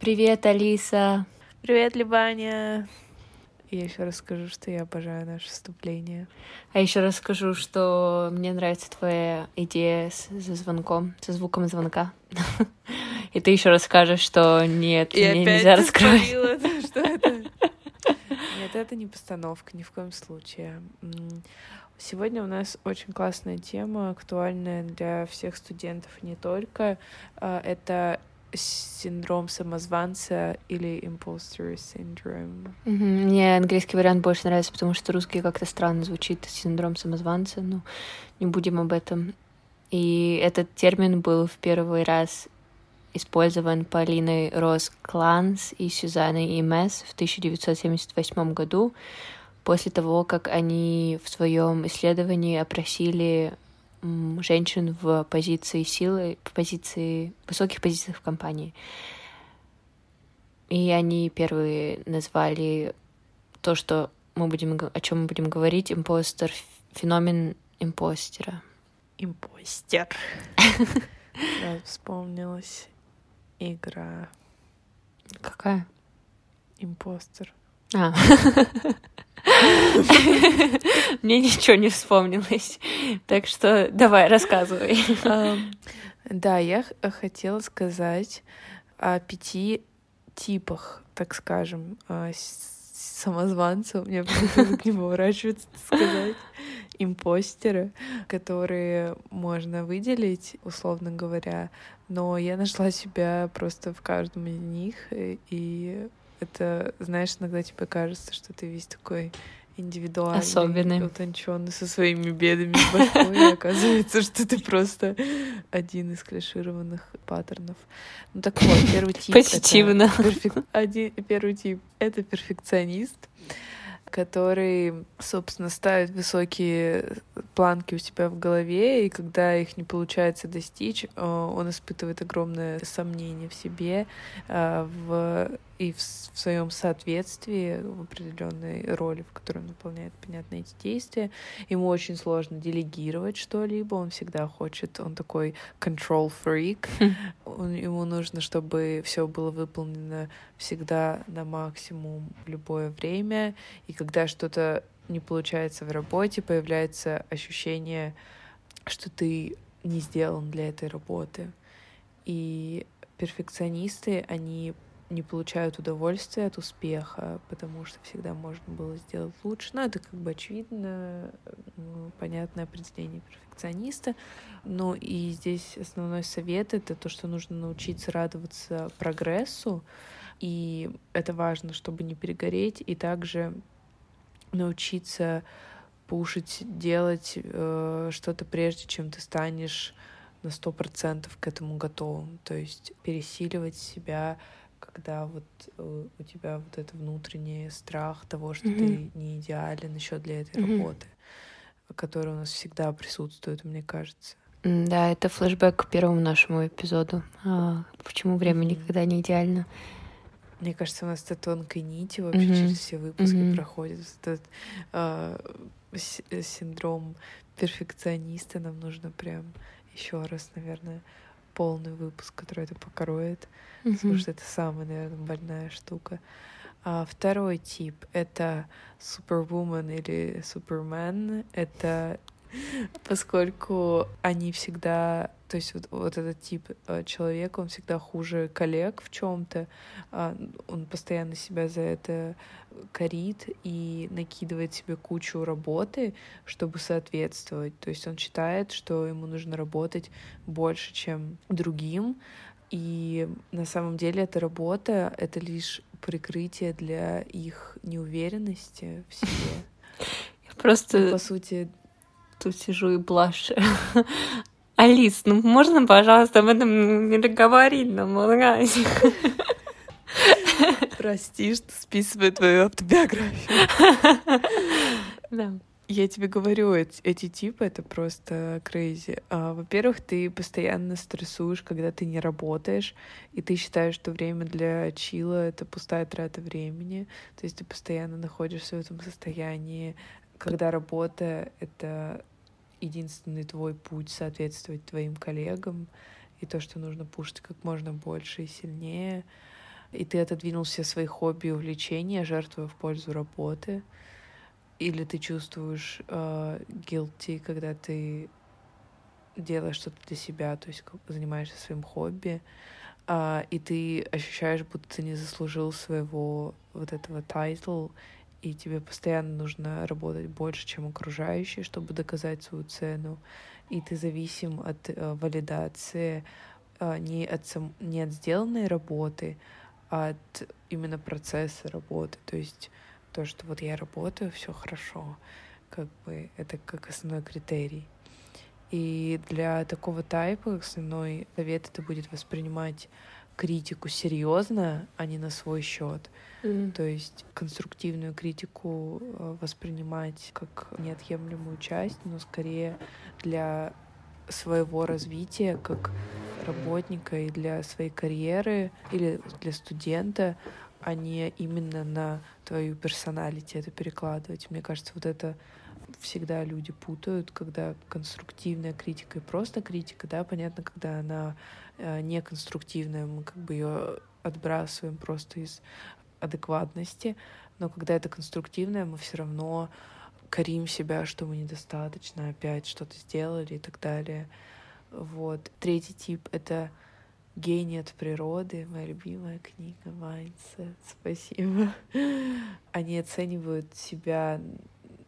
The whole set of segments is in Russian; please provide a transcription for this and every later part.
Привет, Алиса. Привет, Либаня. Я еще расскажу, что я обожаю наше вступление. А еще расскажу, что мне нравится твоя идея со звонком, со звуком звонка. И ты еще расскажешь, что нет, И мне нельзя раскрывать. спалила, что это? Нет, это не постановка, ни в коем случае. Сегодня у нас очень классная тема, актуальная для всех студентов и не только. А, Это синдром самозванца или imposter syndrome. Мгм. Мне английский вариант больше нравится, потому что русский как-то странно звучит, синдром самозванца, ну, не будем об этом. И этот термин был в первый раз использован Полиной Рос Кланс и Сюзанной Имес в 1978 году, после того, как они в своем исследовании опросили женщин в позиции силы, в позиции, высоких позициях в компании. И они первые назвали то, что мы будем, о чем мы будем говорить, импостер, феномен импостера. Импостер. Да, вспомнилась игра Какая? импостер. А. Мне ничего не вспомнилось. Так что давай, рассказывай. Да, я х- хотела сказать о пяти типах, так скажем, а, самозванцев, мне почему-то не поворачивается сказать, импостера, которые можно выделить, условно говоря, но я нашла себя просто в каждом из них, и- и это, знаешь, иногда тебе кажется, что ты весь такой индивидуальный, Особенный. утонченный со своими бедами в башку, и оказывается, что ты просто один из клишированных паттернов. Ну так вот, первый тип... Позитивно. перфек- один- Первый тип — это перфекционист, который, собственно, ставит высокие планки у себя в голове, и когда их не получается достичь, э, он испытывает огромное сомнение в себе э, в, и в, в своем соответствии в определенной роли, в которой он выполняет, понятно, эти действия. Ему очень сложно делегировать что-либо, он всегда хочет, он такой control freak, он- ему нужно, чтобы все было выполнено всегда на максимум в любое время, и когда что-то не получается в работе, появляется ощущение, что ты не сделан для этой работы. И перфекционисты, они не получают удовольствия от успеха, потому что всегда можно было сделать лучше. Ну, это как бы очевидно, ну, понятное определение перфекциониста. Ну и здесь основной совет — это то, что нужно научиться радоваться прогрессу, и это важно, чтобы не перегореть, и также научиться пушить, делать э, что-то прежде, чем ты станешь на сто процентов к этому готовым. То есть пересиливать себя, когда вот э, у тебя вот это внутренний страх того, что Мгм. ты не идеален еще для этой Мгм. работы, который у нас всегда присутствует, мне кажется. Да, это флешбэк к первому нашему эпизоду. А, почему время Мгм. никогда не идеально? Мне кажется, у нас это тонкой нити вообще Мгм. через все выпуски Мгм. проходит. Этот а, э, синдром перфекциониста нам нужно прям еще раз, наверное, полный выпуск, который это покроет, потому Мгм. что это самая, наверное, больная штука. А второй тип — это супервумен или супермен. Это поскольку они всегда, то есть вот, вот этот тип э, человека, он всегда хуже коллег в чем-то, он постоянно себя за это корит и накидывает себе кучу работы, чтобы соответствовать. То есть он считает, что ему нужно работать больше, чем другим, и на самом деле эта работа — это лишь прикрытие для их неуверенности в себе. Я Ну, просто По сути, тут сижу и блажу. Алис, ну можно, пожалуйста, об этом не говорить нам разе? прости, что списываю твою автобиографию. Да. Я тебе говорю, эти, эти типы это просто крейзи. А, во-первых, ты постоянно стрессуешь, когда ты не работаешь, и ты считаешь, что время для чила это пустая трата времени. То есть ты постоянно находишься в этом состоянии, когда работа это единственный твой путь соответствовать твоим коллегам и то, что нужно пушить как можно больше и сильнее, и ты отодвинул все свои хобби и увлечения, жертвуя в пользу работы, или ты чувствуешь э, guilty, когда ты делаешь что-то для себя, то есть занимаешься своим хобби, э, и ты ощущаешь, будто ты не заслужил своего вот этого title, и тебе постоянно нужно работать больше, чем окружающие, чтобы доказать свою цену, и ты зависим от э, валидации э, не, от сам, не от сделанной работы, а от именно процесса работы. То есть то, что вот я работаю, все хорошо, как бы это как основной критерий. И для такого тайпа основной совет это будет воспринимать критику серьезно, а не на свой счет. Mm. То есть конструктивную критику э, воспринимать как неотъемлемую часть, но скорее для своего развития как работника и для своей карьеры или для студента, а не именно на твою персоналити это перекладывать. Мне кажется, вот это всегда люди путают, когда конструктивная критика и просто критика, да, понятно, когда она э, не конструктивная, мы как бы ее отбрасываем просто из адекватности, но когда это конструктивное, мы все равно корим себя, что мы недостаточно опять что-то сделали и так далее. Вот. Третий тип — это Гений от природы, моя любимая книга Майнса. Спасибо. Они оценивают себя,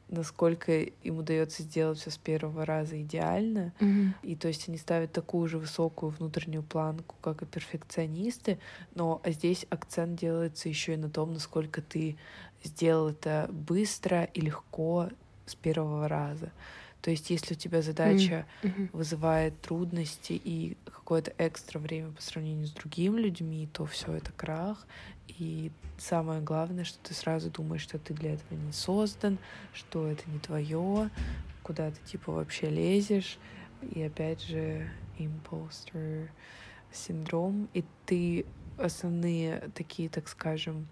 насколько им удается сделать все с первого раза идеально. Mm-hmm. И то есть они ставят такую же высокую внутреннюю планку, как и перфекционисты, но здесь акцент делается еще и на том, насколько ты сделал это быстро и легко с первого раза. То есть, если у тебя задача mm-hmm. вызывает трудности и какое-то экстра время по сравнению с другими людьми, то все это крах. И самое главное, что ты сразу думаешь, что ты для этого не создан, что это не твое, куда ты типа вообще лезешь. И опять же, импостер синдром. И ты основные такие, так скажем,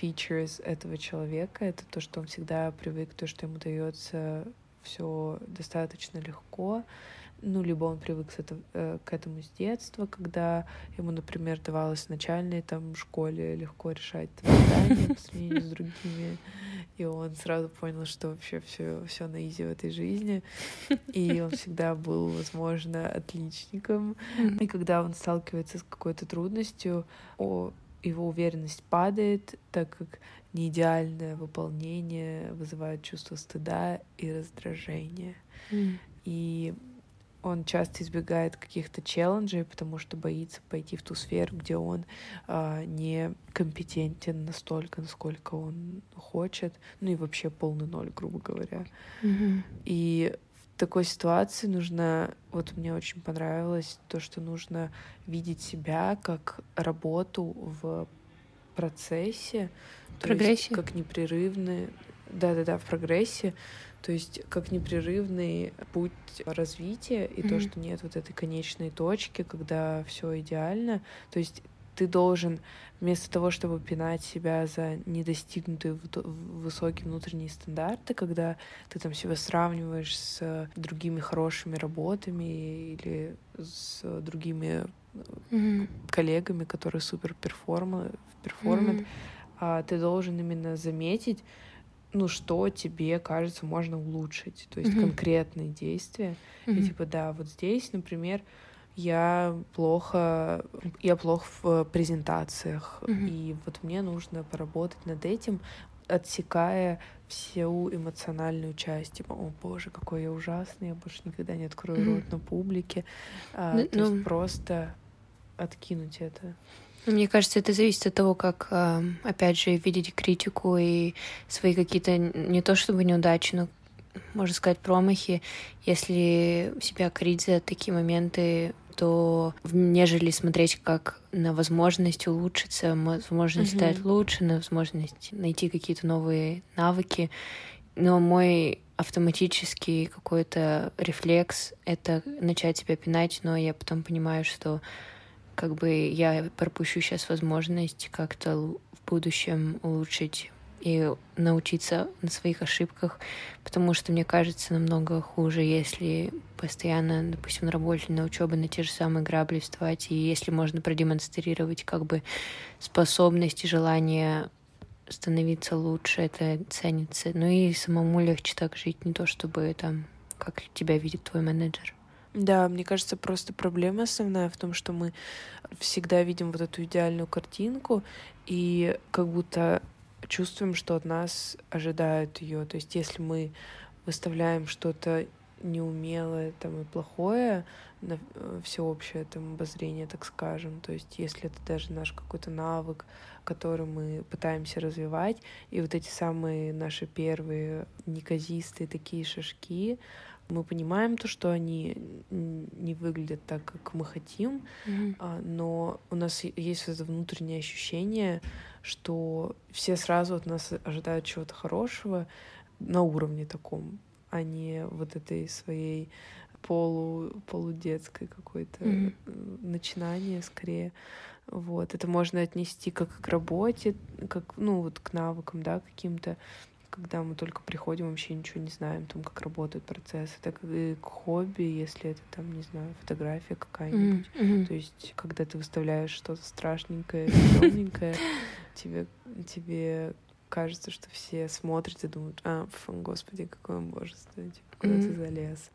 features этого человека это то, что он всегда привык, то, что ему дается все достаточно легко. Ну, либо он привык с это, э, к этому с детства, когда ему, например, давалось в начальной там, школе легко решать задания по сравнению с другими. И он сразу понял, что вообще все, все на изи в этой жизни. И он всегда был, возможно, отличником. И когда он сталкивается с какой-то трудностью, о, его уверенность падает, так как неидеальное выполнение вызывает чувство стыда и раздражения. Mm. И он часто избегает каких-то челленджей, потому что боится пойти в ту сферу, где он э, не компетентен настолько, насколько он хочет, ну и вообще полный ноль, грубо говоря. Mm-hmm. И в такой ситуации нужно, вот мне очень понравилось то, что нужно видеть себя как работу в процессе, прогрессе, как непрерывный, да-да-да, в прогрессе, то есть как непрерывный путь развития и mm-hmm. то, что нет вот этой конечной точки, когда все идеально, то есть ты должен вместо того, чтобы пинать себя за недостигнутые высокие внутренние стандарты, когда ты там себя сравниваешь с другими хорошими работами или с другими mm-hmm. коллегами, которые супер перформат, перформат mm-hmm. ты должен именно заметить, ну, что тебе кажется можно улучшить, то есть mm-hmm. конкретные действия. Mm-hmm. И типа, да, вот здесь, например, я плохо, я плохо в презентациях, mm-hmm. и вот мне нужно поработать над этим, отсекая всю эмоциональную часть, типа, о боже, какой я ужасный, я больше никогда не открою mm-hmm. рот на публике, а, ну, то ну... есть просто откинуть это. Мне кажется, это зависит от того, как, а, опять же, видеть критику и свои какие-то не то чтобы неудачи, но, можно сказать, промахи. Если себя корить за такие моменты, то нежели смотреть как на возможность улучшиться, возможность mm-hmm. стать лучше, на возможность найти какие-то новые навыки. Но мой автоматический какой-то рефлекс — это начать себя пинать, но я потом понимаю, что как бы я пропущу сейчас возможность как-то в будущем улучшить и научиться на своих ошибках, потому что мне кажется намного хуже, если постоянно, допустим, на работе, на учебе на те же самые грабли вставать, и если можно продемонстрировать как бы способность и желание становиться лучше, это ценится. Ну и самому легче так жить, не то чтобы там, как тебя видит твой менеджер. Да, мне кажется, просто проблема основная в том, что мы всегда видим вот эту идеальную картинку и как будто чувствуем, что от нас ожидают ее. То есть, если мы выставляем что-то неумелое там и плохое на э, всеобщее там обозрение, так скажем. То есть, если это даже наш какой-то навык, который мы пытаемся развивать, и вот эти самые наши первые неказистые такие шажки, мы понимаем то, что они не выглядят так, как мы хотим, mm-hmm. но у нас есть это внутреннее ощущение, что все сразу от нас ожидают чего-то хорошего на уровне таком, а не вот этой своей полу полудетской какой-то mm-hmm. начинание скорее. Вот, это можно отнести как к работе, как, ну, вот к навыкам, да, каким-то, когда мы только приходим, вообще ничего не знаем, там, как работают процессы, так и к хобби, если это, там, не знаю, фотография какая-нибудь. Mm-hmm. То есть, когда ты выставляешь что-то страшненькое, темненькое, тебе, тебе кажется, что все смотрят и думают, а, фу, господи, какое божество, типа, куда mm-hmm. ты залез.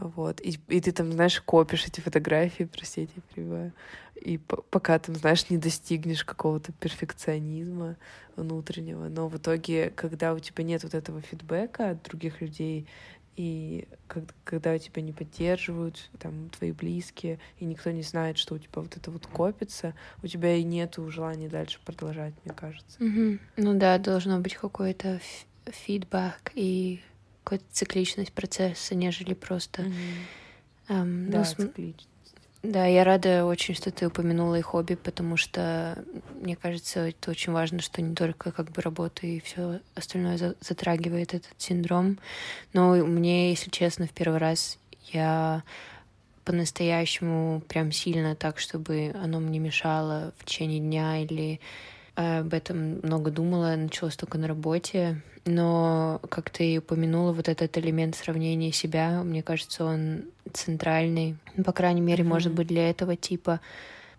Вот. И, и ты там, знаешь, копишь эти фотографии, простите, я перебиваю. И пока там, знаешь, не достигнешь какого-то перфекционизма внутреннего. Но в итоге, когда у тебя нет вот этого фидбэка от других людей, и когда, когда тебя не поддерживают там твои близкие, и никто не знает, что у тебя вот это вот копится, у тебя и нету желания дальше продолжать, мне кажется. Mm-hmm. Ну да, должно быть какой-то фидбэк и какая-то цикличность процесса, нежели просто... Mm-hmm. Эм, да, ну, цикличность. Да, я рада очень, что ты упомянула и хобби, потому что мне кажется, это очень важно, что не только как бы работа и все остальное затрагивает этот синдром. Но мне, если честно, в первый раз я по-настоящему прям сильно так, чтобы оно мне мешало в течение дня или об этом много думала, началось только на работе. Но, как ты упомянула, вот этот элемент сравнения себя, мне кажется, он центральный. По крайней мере, mm-hmm. может быть, для этого типа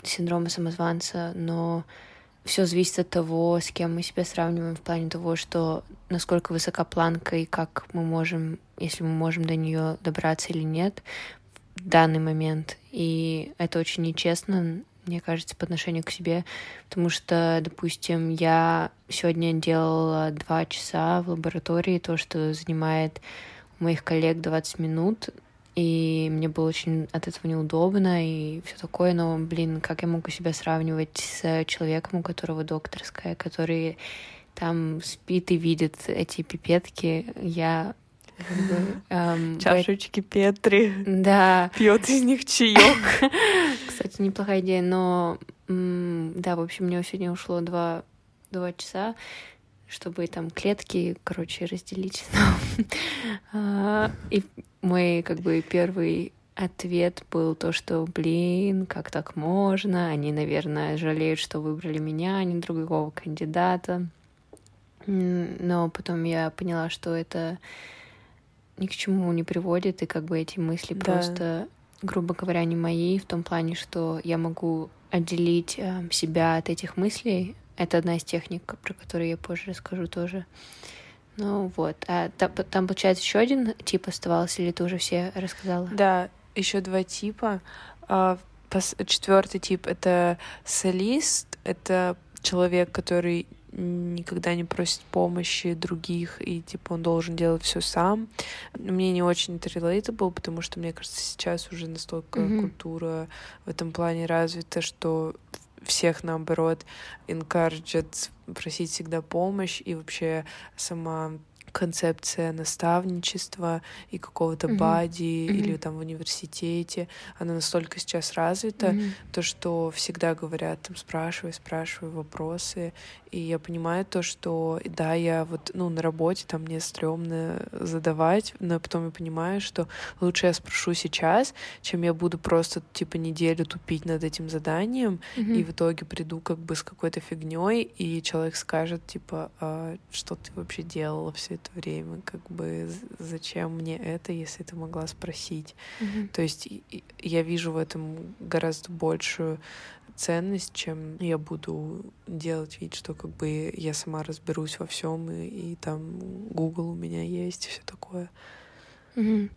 синдрома самозванца, но все зависит от того, с кем мы себя сравниваем в плане того, что насколько высока планка и как мы можем, если мы можем до нее добраться или нет в данный момент. И это очень нечестно мне кажется, по отношению к себе, потому что, допустим, я сегодня делала два часа в лаборатории, то, что занимает у моих коллег 20 минут, и мне было очень от этого неудобно и все такое, но, блин, как я могу себя сравнивать с человеком, у которого докторская, который там спит и видит эти пипетки, я Чашечки Петри. Да. Пьет из них чаек. Кстати, неплохая идея, но да, в общем, мне сегодня ушло два, два часа, чтобы там клетки, короче, разделить. А, и мой, как бы, первый ответ был то, что, блин, как так можно? Они, наверное, жалеют, что выбрали меня, а не другого кандидата. Но потом я поняла, что это ни к чему не приводит, и как бы эти мысли да. просто, грубо говоря, не мои, в том плане, что я могу отделить э, себя от этих мыслей. Это одна из техник, про которую я позже расскажу тоже. Ну вот. А там, там получается, еще один тип оставался, или ты уже все рассказала? Да, еще два типа. А, Четвертый тип это солист, это человек, который никогда не просит помощи других, и, типа, он должен делать все сам. Мне не очень это relatable, потому что, мне кажется, сейчас уже настолько mm-hmm. культура в этом плане развита, что всех, наоборот, encouraged просить всегда помощь, и вообще сама концепция наставничества и какого-то mm-hmm. бади mm-hmm. или там в университете, она настолько сейчас развита, mm-hmm. то что всегда говорят там спрашивай, спрашивай вопросы, и я понимаю то, что да, я вот ну на работе там мне стрёмно задавать, но потом я понимаю, что лучше я спрошу сейчас, чем я буду просто типа неделю тупить над этим заданием mm-hmm. и в итоге приду как бы с какой-то фигней и человек скажет типа а, что ты вообще делала все это время, как бы зачем мне это, если ты могла спросить. Mm-hmm. То есть я вижу в этом гораздо большую ценность, чем я буду делать вид, что как бы я сама разберусь во всем и, и там Google у меня есть и все такое. Mm-hmm.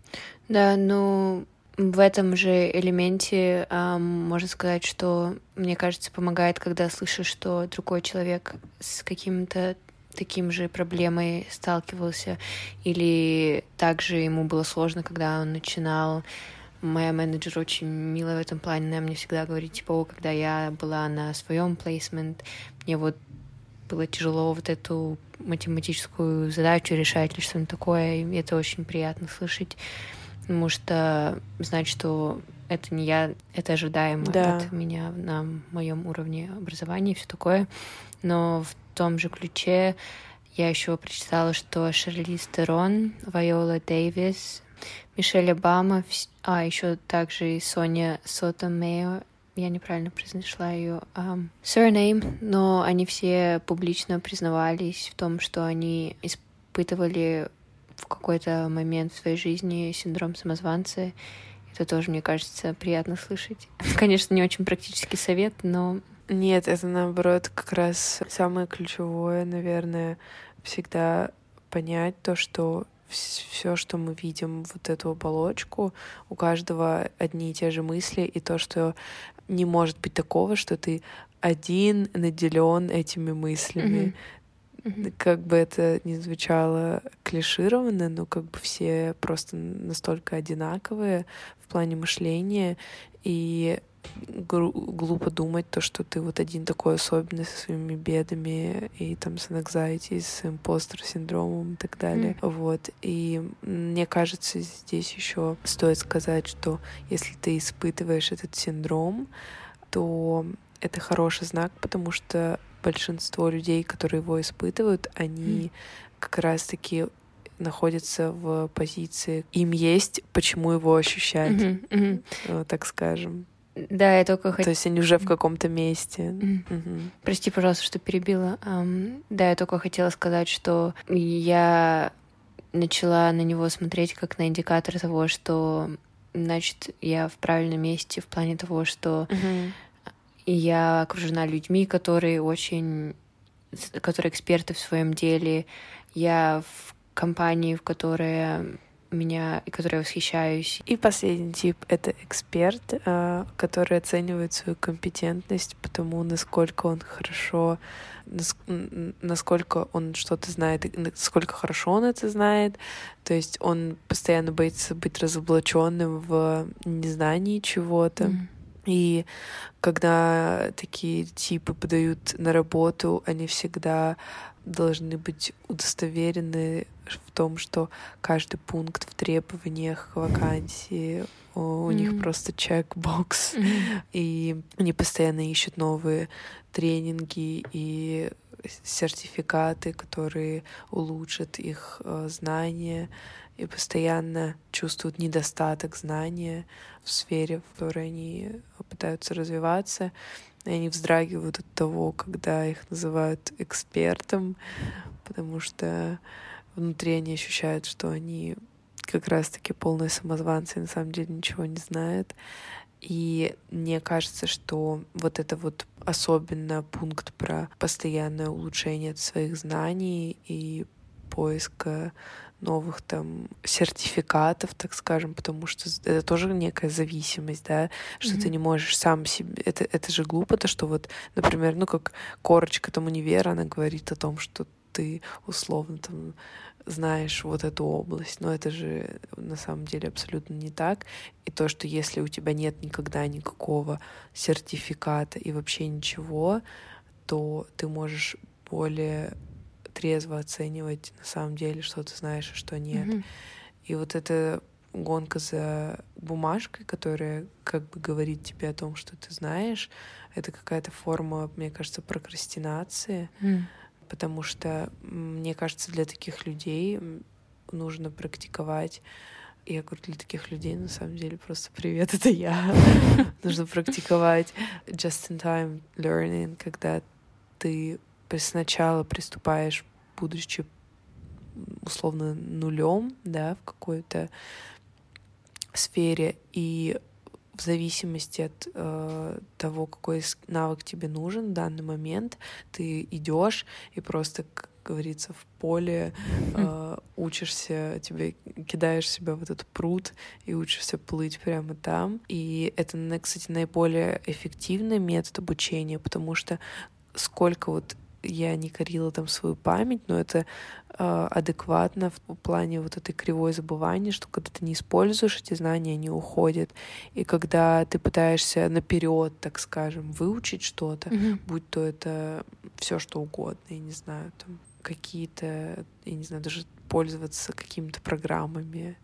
Да, ну в этом же элементе эм, можно сказать, что мне кажется помогает, когда слышишь, что другой человек с каким-то таким же проблемой сталкивался, или также ему было сложно, когда он начинал. Моя менеджер очень милая в этом плане, она мне всегда говорит, типа, о, когда я была на своем плейсмент, мне вот было тяжело вот эту математическую задачу решать или что-нибудь такое, и это очень приятно слышать, потому что знать, что это не я, это ожидаемо да. от меня на моем уровне образования и все такое. Но в том же ключе я еще прочитала, что Шерли Стерон, Вайола Дэвис, Мишель Обама, а еще также и Соня Сотомео, я неправильно произнесла ее um, surname, но они все публично признавались в том, что они испытывали в какой-то момент в своей жизни синдром самозванца. Это тоже, мне кажется, приятно слышать. Конечно, не очень практический совет, но нет, это наоборот как раз самое ключевое, наверное, всегда понять то, что все, что мы видим, вот эту оболочку, у каждого одни и те же мысли, и то, что не может быть такого, что ты один наделен этими мыслями. Mm-hmm. Как бы это ни звучало клишированно, но как бы все просто настолько одинаковые в плане мышления, и глупо думать то, что ты вот один такой особенный со своими бедами и там с anxiety, с импостер синдромом и так далее. Mm. Вот. И мне кажется, здесь еще стоит сказать, что если ты испытываешь этот синдром, то это хороший знак, потому что большинство людей, которые его испытывают, они mm. как раз-таки находятся в позиции, им есть, почему его ощущать, mm-hmm, mm-hmm. так скажем. Да, я только хотела... То есть они уже в каком-то месте. Mm. Угу. Прости, пожалуйста, что перебила. Um, да, я только хотела сказать, что я начала на него смотреть как на индикатор того, что значит я в правильном месте в плане того, что mm-hmm. Я окружена людьми, которые очень, которые эксперты в своем деле. Я в компании, в которой меня, и которой я восхищаюсь. И последний тип — это эксперт, э, который оценивает свою компетентность по тому, насколько он хорошо, насколько он что-то знает, насколько хорошо он это знает. То есть он постоянно боится быть разоблаченным в незнании чего-то. Mm. И когда такие типы подают на работу, они всегда должны быть удостоверены в том, что каждый пункт в требованиях вакансии у mm-hmm. них просто чек-бокс, mm-hmm. и они постоянно ищут новые тренинги и сертификаты, которые улучшат их э, знания, и постоянно чувствуют недостаток знания в сфере, в которой они пытаются развиваться. И они вздрагивают от того, когда их называют экспертом, потому что внутри они ощущают, что они как раз-таки полные самозванцы и на самом деле ничего не знают. И мне кажется, что вот это вот особенно пункт про постоянное улучшение своих знаний и поиска новых там сертификатов, так скажем, потому что это тоже некая зависимость, да, что mm-hmm. ты не можешь сам себе... Это, это же глупо, то, что вот, например, ну, как корочка там универа, она говорит о том, что ты условно там знаешь вот эту область, но это же на самом деле абсолютно не так. И то, что если у тебя нет никогда никакого сертификата и вообще ничего, то ты можешь более трезво оценивать на самом деле, что ты знаешь, а что нет. Мгм. И вот эта гонка за бумажкой, которая как бы говорит тебе о том, что ты знаешь, это какая-то форма, мне кажется, прокрастинации, М. потому что, мне кажется, для таких людей нужно практиковать я говорю, для таких людей, на самом деле, просто привет, это я. Нужно практиковать just-in-time learning, когда ты сначала приступаешь, будучи условно нулем, да, в какой-то сфере, и в зависимости от э, того, какой навык тебе нужен в данный момент, ты идешь и просто, как говорится, в поле э, учишься, тебе кидаешь себя в этот пруд и учишься плыть прямо там. И это, кстати, наиболее эффективный метод обучения, потому что сколько вот я не корила там свою память, но это э, адекватно в плане вот этой кривой забывания, что когда ты не используешь эти знания, они уходят. И когда ты пытаешься наперед, так скажем, выучить что-то, Мгм. будь то это все что угодно, я не знаю, там какие-то, я не знаю, даже пользоваться какими-то программами,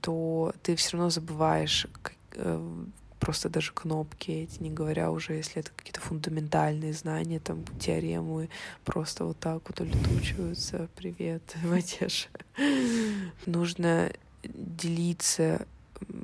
то ты все равно забываешь как- э, просто даже кнопки эти, не говоря уже, если это какие-то фундаментальные знания, там теоремы просто вот так вот улетучиваются. Привет, Матеша. Нужно делиться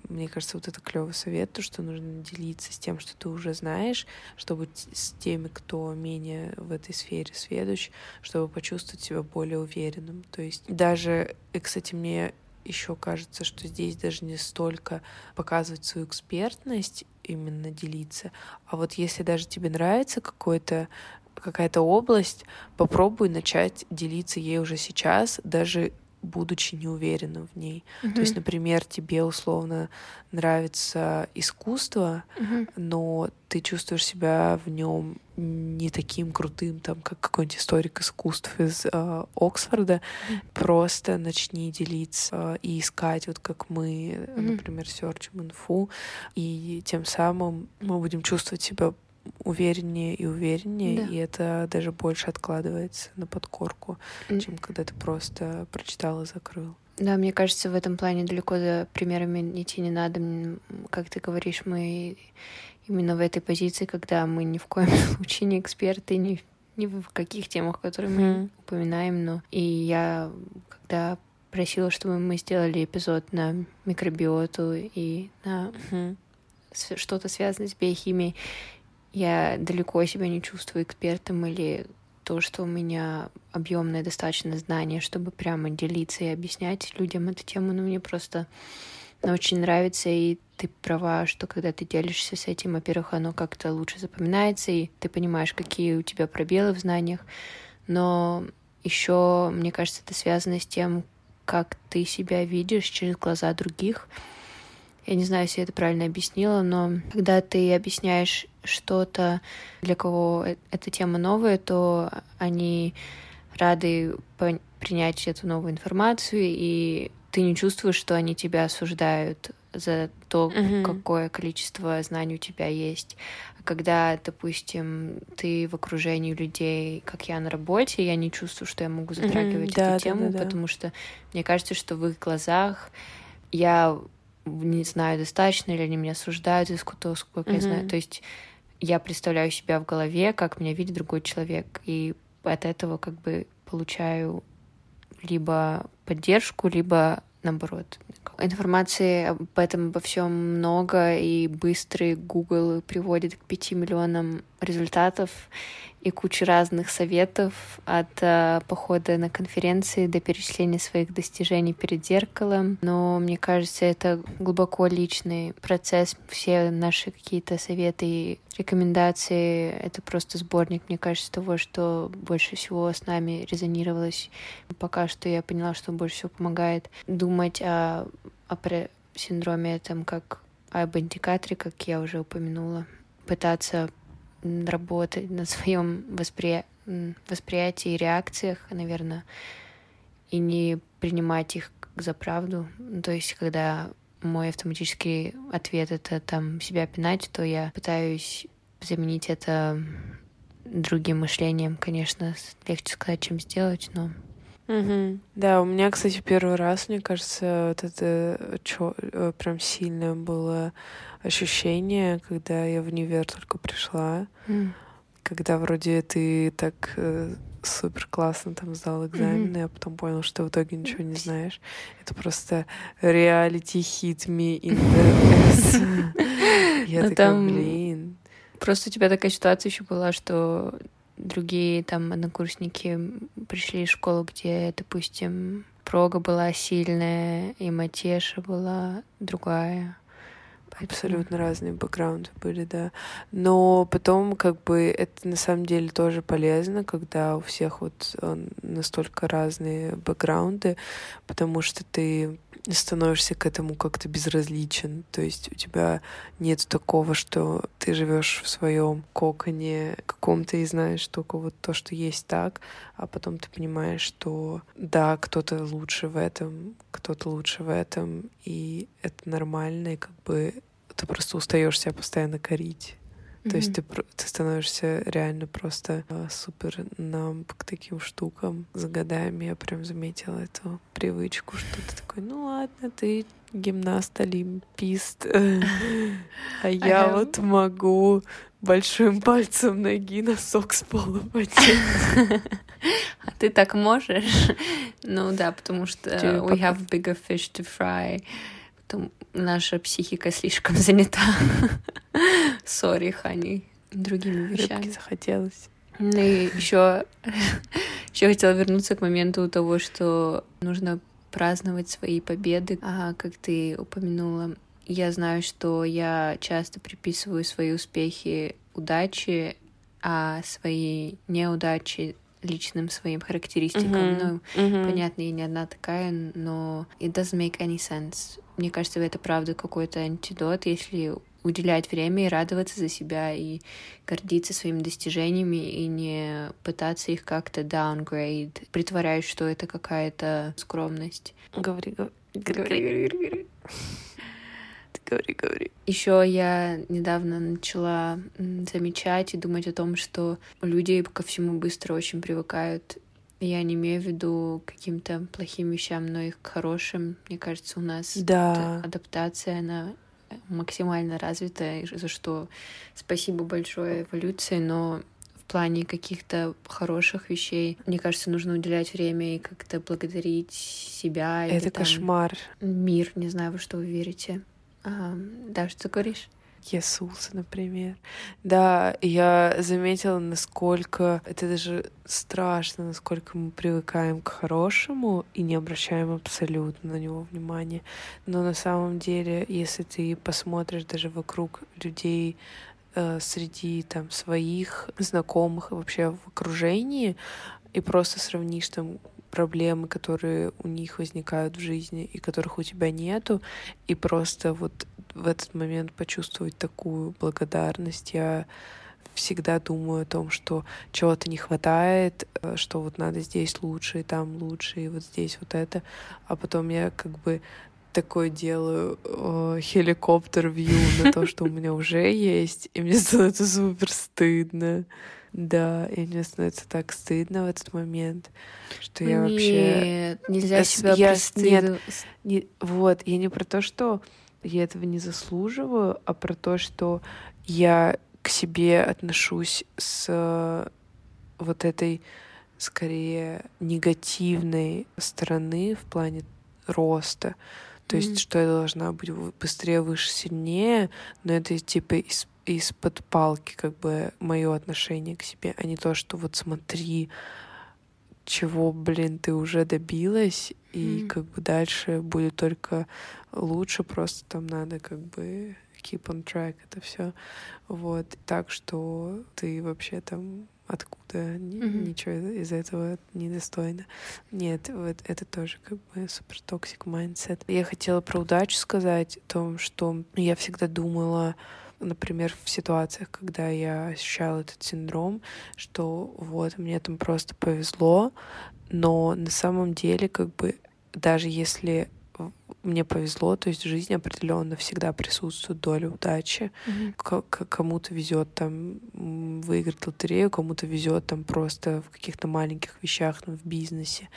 мне кажется, вот это клевый совет, то, что нужно делиться с тем, что ты уже знаешь, чтобы с теми, кто менее в этой сфере сведущ, чтобы почувствовать себя более уверенным. То есть даже, и, кстати, мне еще кажется, что здесь даже не столько показывать свою экспертность, именно делиться, а вот если даже тебе нравится какой-то какая-то область, попробуй начать делиться ей уже сейчас, даже будучи неуверенным в ней. То есть, например, тебе условно нравится искусство, Мгм. но ты чувствуешь себя в нем не таким крутым, там, как какой-нибудь историк искусств из э, Оксфорда. Мгм. Просто начни делиться и искать, вот как мы, Мгм. например, серчим инфу, и тем самым мы будем чувствовать себя увереннее и увереннее, Да. и это даже больше откладывается на подкорку, М. чем когда ты просто прочитал и закрыл. Да, мне кажется, в этом плане далеко за примерами идти не надо. Как ты говоришь, мы именно в этой позиции, когда мы ни в коем случае не эксперты, ни, ни в каких темах, которые мы Мгм. упоминаем. Но и я, когда просила, чтобы мы сделали эпизод на микробиоту и на с- что-то связанное с биохимией, я далеко себя не чувствую экспертом или то, что у меня объемное достаточно знание, чтобы прямо делиться и объяснять людям эту тему, но мне просто она очень нравится, и ты права, что когда ты делишься с этим, во-первых, оно как-то лучше запоминается, и ты понимаешь, какие у тебя пробелы в знаниях, но еще, мне кажется, это связано с тем, как ты себя видишь через глаза других. Я не знаю, если я это правильно объяснила, но когда ты объясняешь что-то, для кого э- эта тема новая, то они рады принять эту новую информацию, и ты не чувствуешь, что они тебя осуждают за то, Мгм. какое количество знаний у тебя есть. А когда, допустим, ты в окружении людей, как я на работе, я не чувствую, что я могу затрагивать Да, да, эту тему, да, да. потому что мне кажется, что в их глазах я не знаю достаточно, или они меня осуждают из того, сколько я знаю. То есть я представляю себя в голове, как меня видит другой человек, и от этого как бы получаю либо поддержку, либо наоборот. Информации об этом обо всем много, и быстрый Google приводит к пяти миллионам результатов и куче разных советов от э, похода на конференции до перечисления своих достижений перед зеркалом. Но мне кажется, это глубоко личный процесс. Все наши какие-то советы и рекомендации — это просто сборник, мне кажется, того, что больше всего с нами резонировалось. Пока что я поняла, что больше всего помогает думать о, о синдроме этом как об индикаторе, как я уже упомянула. Пытаться работать на своем воспри... восприятии и реакциях, наверное, и не принимать их за правду. Ну, То есть, когда мой автоматический ответ — это там себя пинать, то я пытаюсь заменить это другим мышлением, конечно, легче сказать, чем сделать, но Угу. Да, у меня, кстати, первый раз, мне кажется, вот это чё, э, прям сильное было ощущение, когда я в универ только пришла, mm. когда вроде ты так э, супер классно там сдал экзамены, mm-hmm. а потом понял, что в итоге ничего не знаешь. Это просто reality hit me in the ass. Я такая, блин. Просто у тебя такая ситуация еще была, что другие там однокурсники пришли из школы, где, допустим, прога была сильная, и матеша была другая. Поэтому... Абсолютно разные бэкграунды были, да. Но потом, как бы, это на самом деле тоже полезно, когда у всех вот э, настолько разные бэкграунды, потому что ты становишься к этому как-то безразличен. То есть у тебя нет такого, что ты живешь в своем коконе каком-то и знаешь только вот то, что есть так, а потом ты понимаешь, что да, кто-то лучше в этом, кто-то лучше в этом, и это нормально, и как бы ты просто устаешь себя постоянно корить. Mm-hmm. То есть ты, ты становишься реально просто а, супер нам к таким штукам. За годами я прям заметила эту привычку, что ты такой, ну ладно, ты гимнаст, олимпист, а я вот могу большим пальцем ноги носок с пола поднять. А ты так можешь? Ну да, потому что we have bigger fish to fry. Наша психика слишком занята. Сори, Хани, другими вещами. Рыбки захотелось. Ну и еще, еще хотела вернуться к моменту того, что нужно праздновать свои победы. А как ты упомянула, я знаю, что я часто приписываю свои успехи удачи, а свои неудачи личным своим характеристикам. Mm-hmm. Ну, mm-hmm. понятно, я не одна такая, но it doesn't make any sense. Мне кажется, это правда какой-то антидот, если уделять время и радоваться за себя, и гордиться своими достижениями, и не пытаться их как-то downgrade, притворяясь, что это какая-то скромность. Говори, говори, говори, говори, говори. Говори, говори. Еще я недавно начала замечать и думать о том, что люди ко всему быстро очень привыкают я не имею в виду каким-то плохим вещам, но и к хорошим. Мне кажется, у нас да. адаптация, она максимально развитая, за что спасибо большое эволюции, но в плане каких-то хороших вещей, мне кажется, нужно уделять время и как-то благодарить себя. Это или, кошмар. Мир, не знаю, во что вы верите. Да, что ты говоришь? Иисуса, например. Да, я заметила, насколько это даже страшно, насколько мы привыкаем к хорошему и не обращаем абсолютно на него внимания. Но на самом деле, если ты посмотришь даже вокруг людей, э, среди там своих знакомых вообще в окружении, и просто сравнишь там проблемы, которые у них возникают в жизни и которых у тебя нету, и просто вот в этот момент почувствовать такую благодарность. Я всегда думаю о том, что чего-то не хватает, э, что вот надо здесь лучше, и там лучше, и вот здесь вот это. А потом я как бы такое делаю э, хеликоптер вью на то, что у меня уже есть, и мне становится супер стыдно. Да, и мне становится так стыдно в этот момент, что я нет, вообще... Нет, нельзя себя я... Нет, не... вот, я не про то, что я этого не заслуживаю, а про то, что я к себе отношусь с вот этой скорее негативной стороны в плане роста. То mm-hmm. есть, что я должна быть быстрее, выше, сильнее, но это типа из из-под палки, как бы мое отношение к себе, а не то, что вот смотри, чего, блин, ты уже добилась, и mm. как бы дальше будет только лучше, просто там надо как бы keep on track это все. Вот. Так что ты вообще там откуда mm-hmm. ничего из этого недостойно. Нет, вот это тоже как бы супер toxic mindset. Я хотела про удачу сказать, о том, что я всегда думала, например, в ситуациях, когда я ощущала этот синдром, что вот мне там просто повезло, но на самом деле как бы даже если мне повезло, то есть в жизни определенно всегда присутствует доля удачи. Mm-hmm. Кому-то везет там выиграть лотерею, кому-то везет там просто в каких-то маленьких вещах, ну, в бизнесе.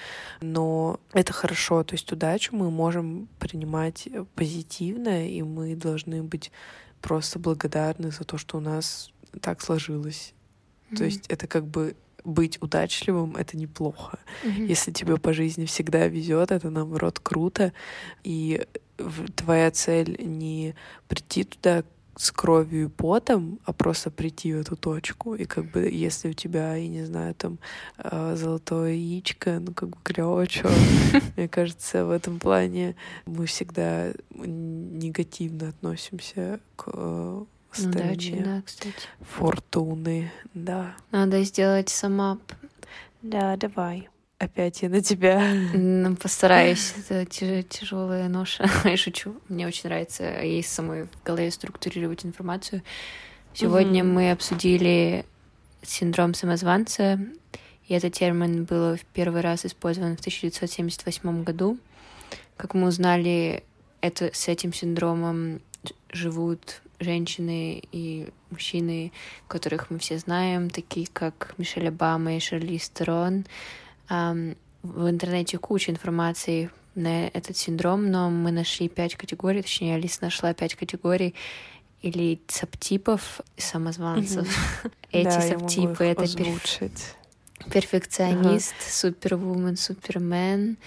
Но это хорошо, то есть удачу мы можем принимать позитивно, и мы должны быть просто благодарны за то, что у нас так сложилось. Mm-hmm. То есть это как бы быть удачливым — это неплохо. Mm-hmm. Если тебе по жизни всегда везет, это наоборот круто. И твоя цель не прийти туда с кровью и потом, а просто прийти в эту точку. И как бы если у тебя, я не знаю, там э, золотое яичко, ну как бы клево, чё. Мне кажется, в этом плане мы всегда негативно относимся к э, Удачи, да, кстати. Фортуны, да. Надо сделать самап. Да, давай. Опять я на тебя. Ну, постараюсь. Это тяжелая ноша. Я шучу. Мне очень нравится ей самой в голове структурировать информацию. Сегодня mm-hmm. мы обсудили синдром самозванца. И этот термин был в первый раз использован в 1978 году. Как мы узнали, это, с этим синдромом живут женщины и мужчины, которых мы все знаем, такие как Мишель Обама и Шарли Стерон. В интернете куча информации на этот синдром, но мы нашли пять категорий, точнее, Алиса нашла пять категорий или сабтипов самозванцев. Mm-hmm. Эти да, сабтипы — это перф... перфекционист, супервумен, супермен,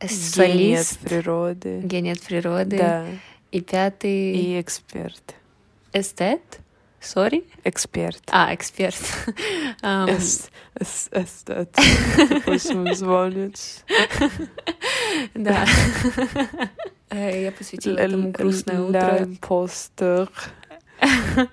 солист. Гений от природы. Гений от природы. Да. И пятый... И эксперт. Эстет? Сори? Эксперт. А, эксперт. Эстет. Такой самозванец. Да. Я посвятила этому грустное утро. Импостер.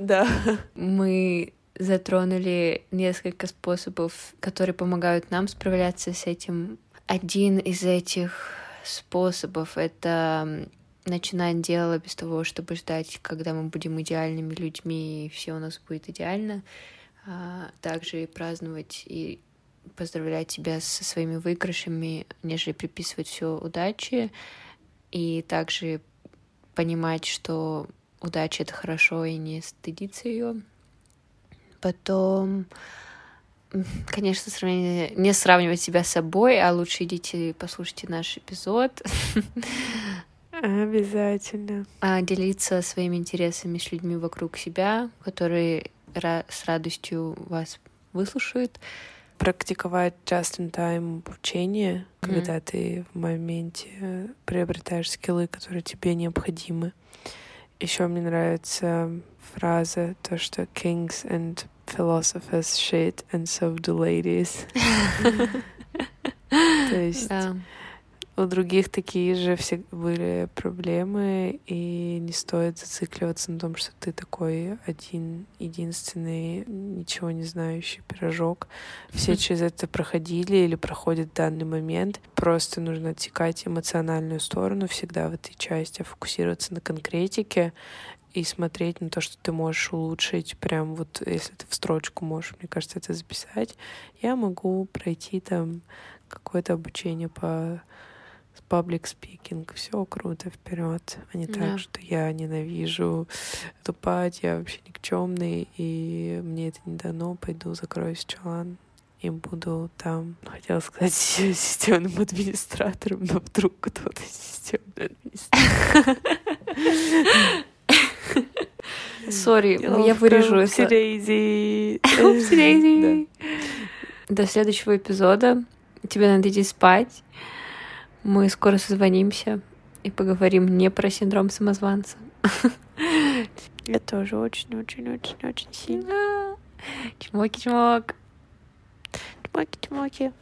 Да. Мы затронули несколько способов, которые помогают нам справляться с этим. Один из этих способов — это начинать дело без того, чтобы ждать, когда мы будем идеальными людьми, и все у нас будет идеально. А также и праздновать и поздравлять себя со своими выигрышами, нежели приписывать все удаче. И также понимать, что удача это хорошо и не стыдиться ее. Потом, конечно, сравнение, не сравнивать себя с собой, а лучше идите послушайте наш эпизод. Обязательно. А делиться своими интересами с людьми вокруг себя, которые с радостью вас выслушают. Практиковать just-in-time обучение, mm-hmm. когда ты в моменте приобретаешь скиллы, которые тебе необходимы. Еще мне нравится фраза, то, что kings and philosophers shit, and so do ladies. То есть у других такие же все были проблемы, и не стоит зацикливаться на том, что ты такой один, единственный, ничего не знающий пирожок. Все через это проходили или проходят в данный момент. Просто нужно отсекать эмоциональную сторону всегда в этой части, фокусироваться на конкретике и смотреть на то, что ты можешь улучшить, прям вот если ты в строчку можешь, мне кажется, это записать, я могу пройти там какое-то обучение по паблик спикинг, все круто вперед, а не да. так, что я ненавижу тупать, я вообще никчемный, и мне это не дано, пойду закроюсь в чулан и буду там, хотела сказать, системным администратором, но вдруг кто-то системный администратор. Сори, я вырежу это. До следующего эпизода. Тебе надо идти спать. Мы скоро созвонимся и поговорим не про синдром самозванца. Я тоже очень-очень-очень-очень сильно. Чмоки-чмок. Чмоки-чмоки.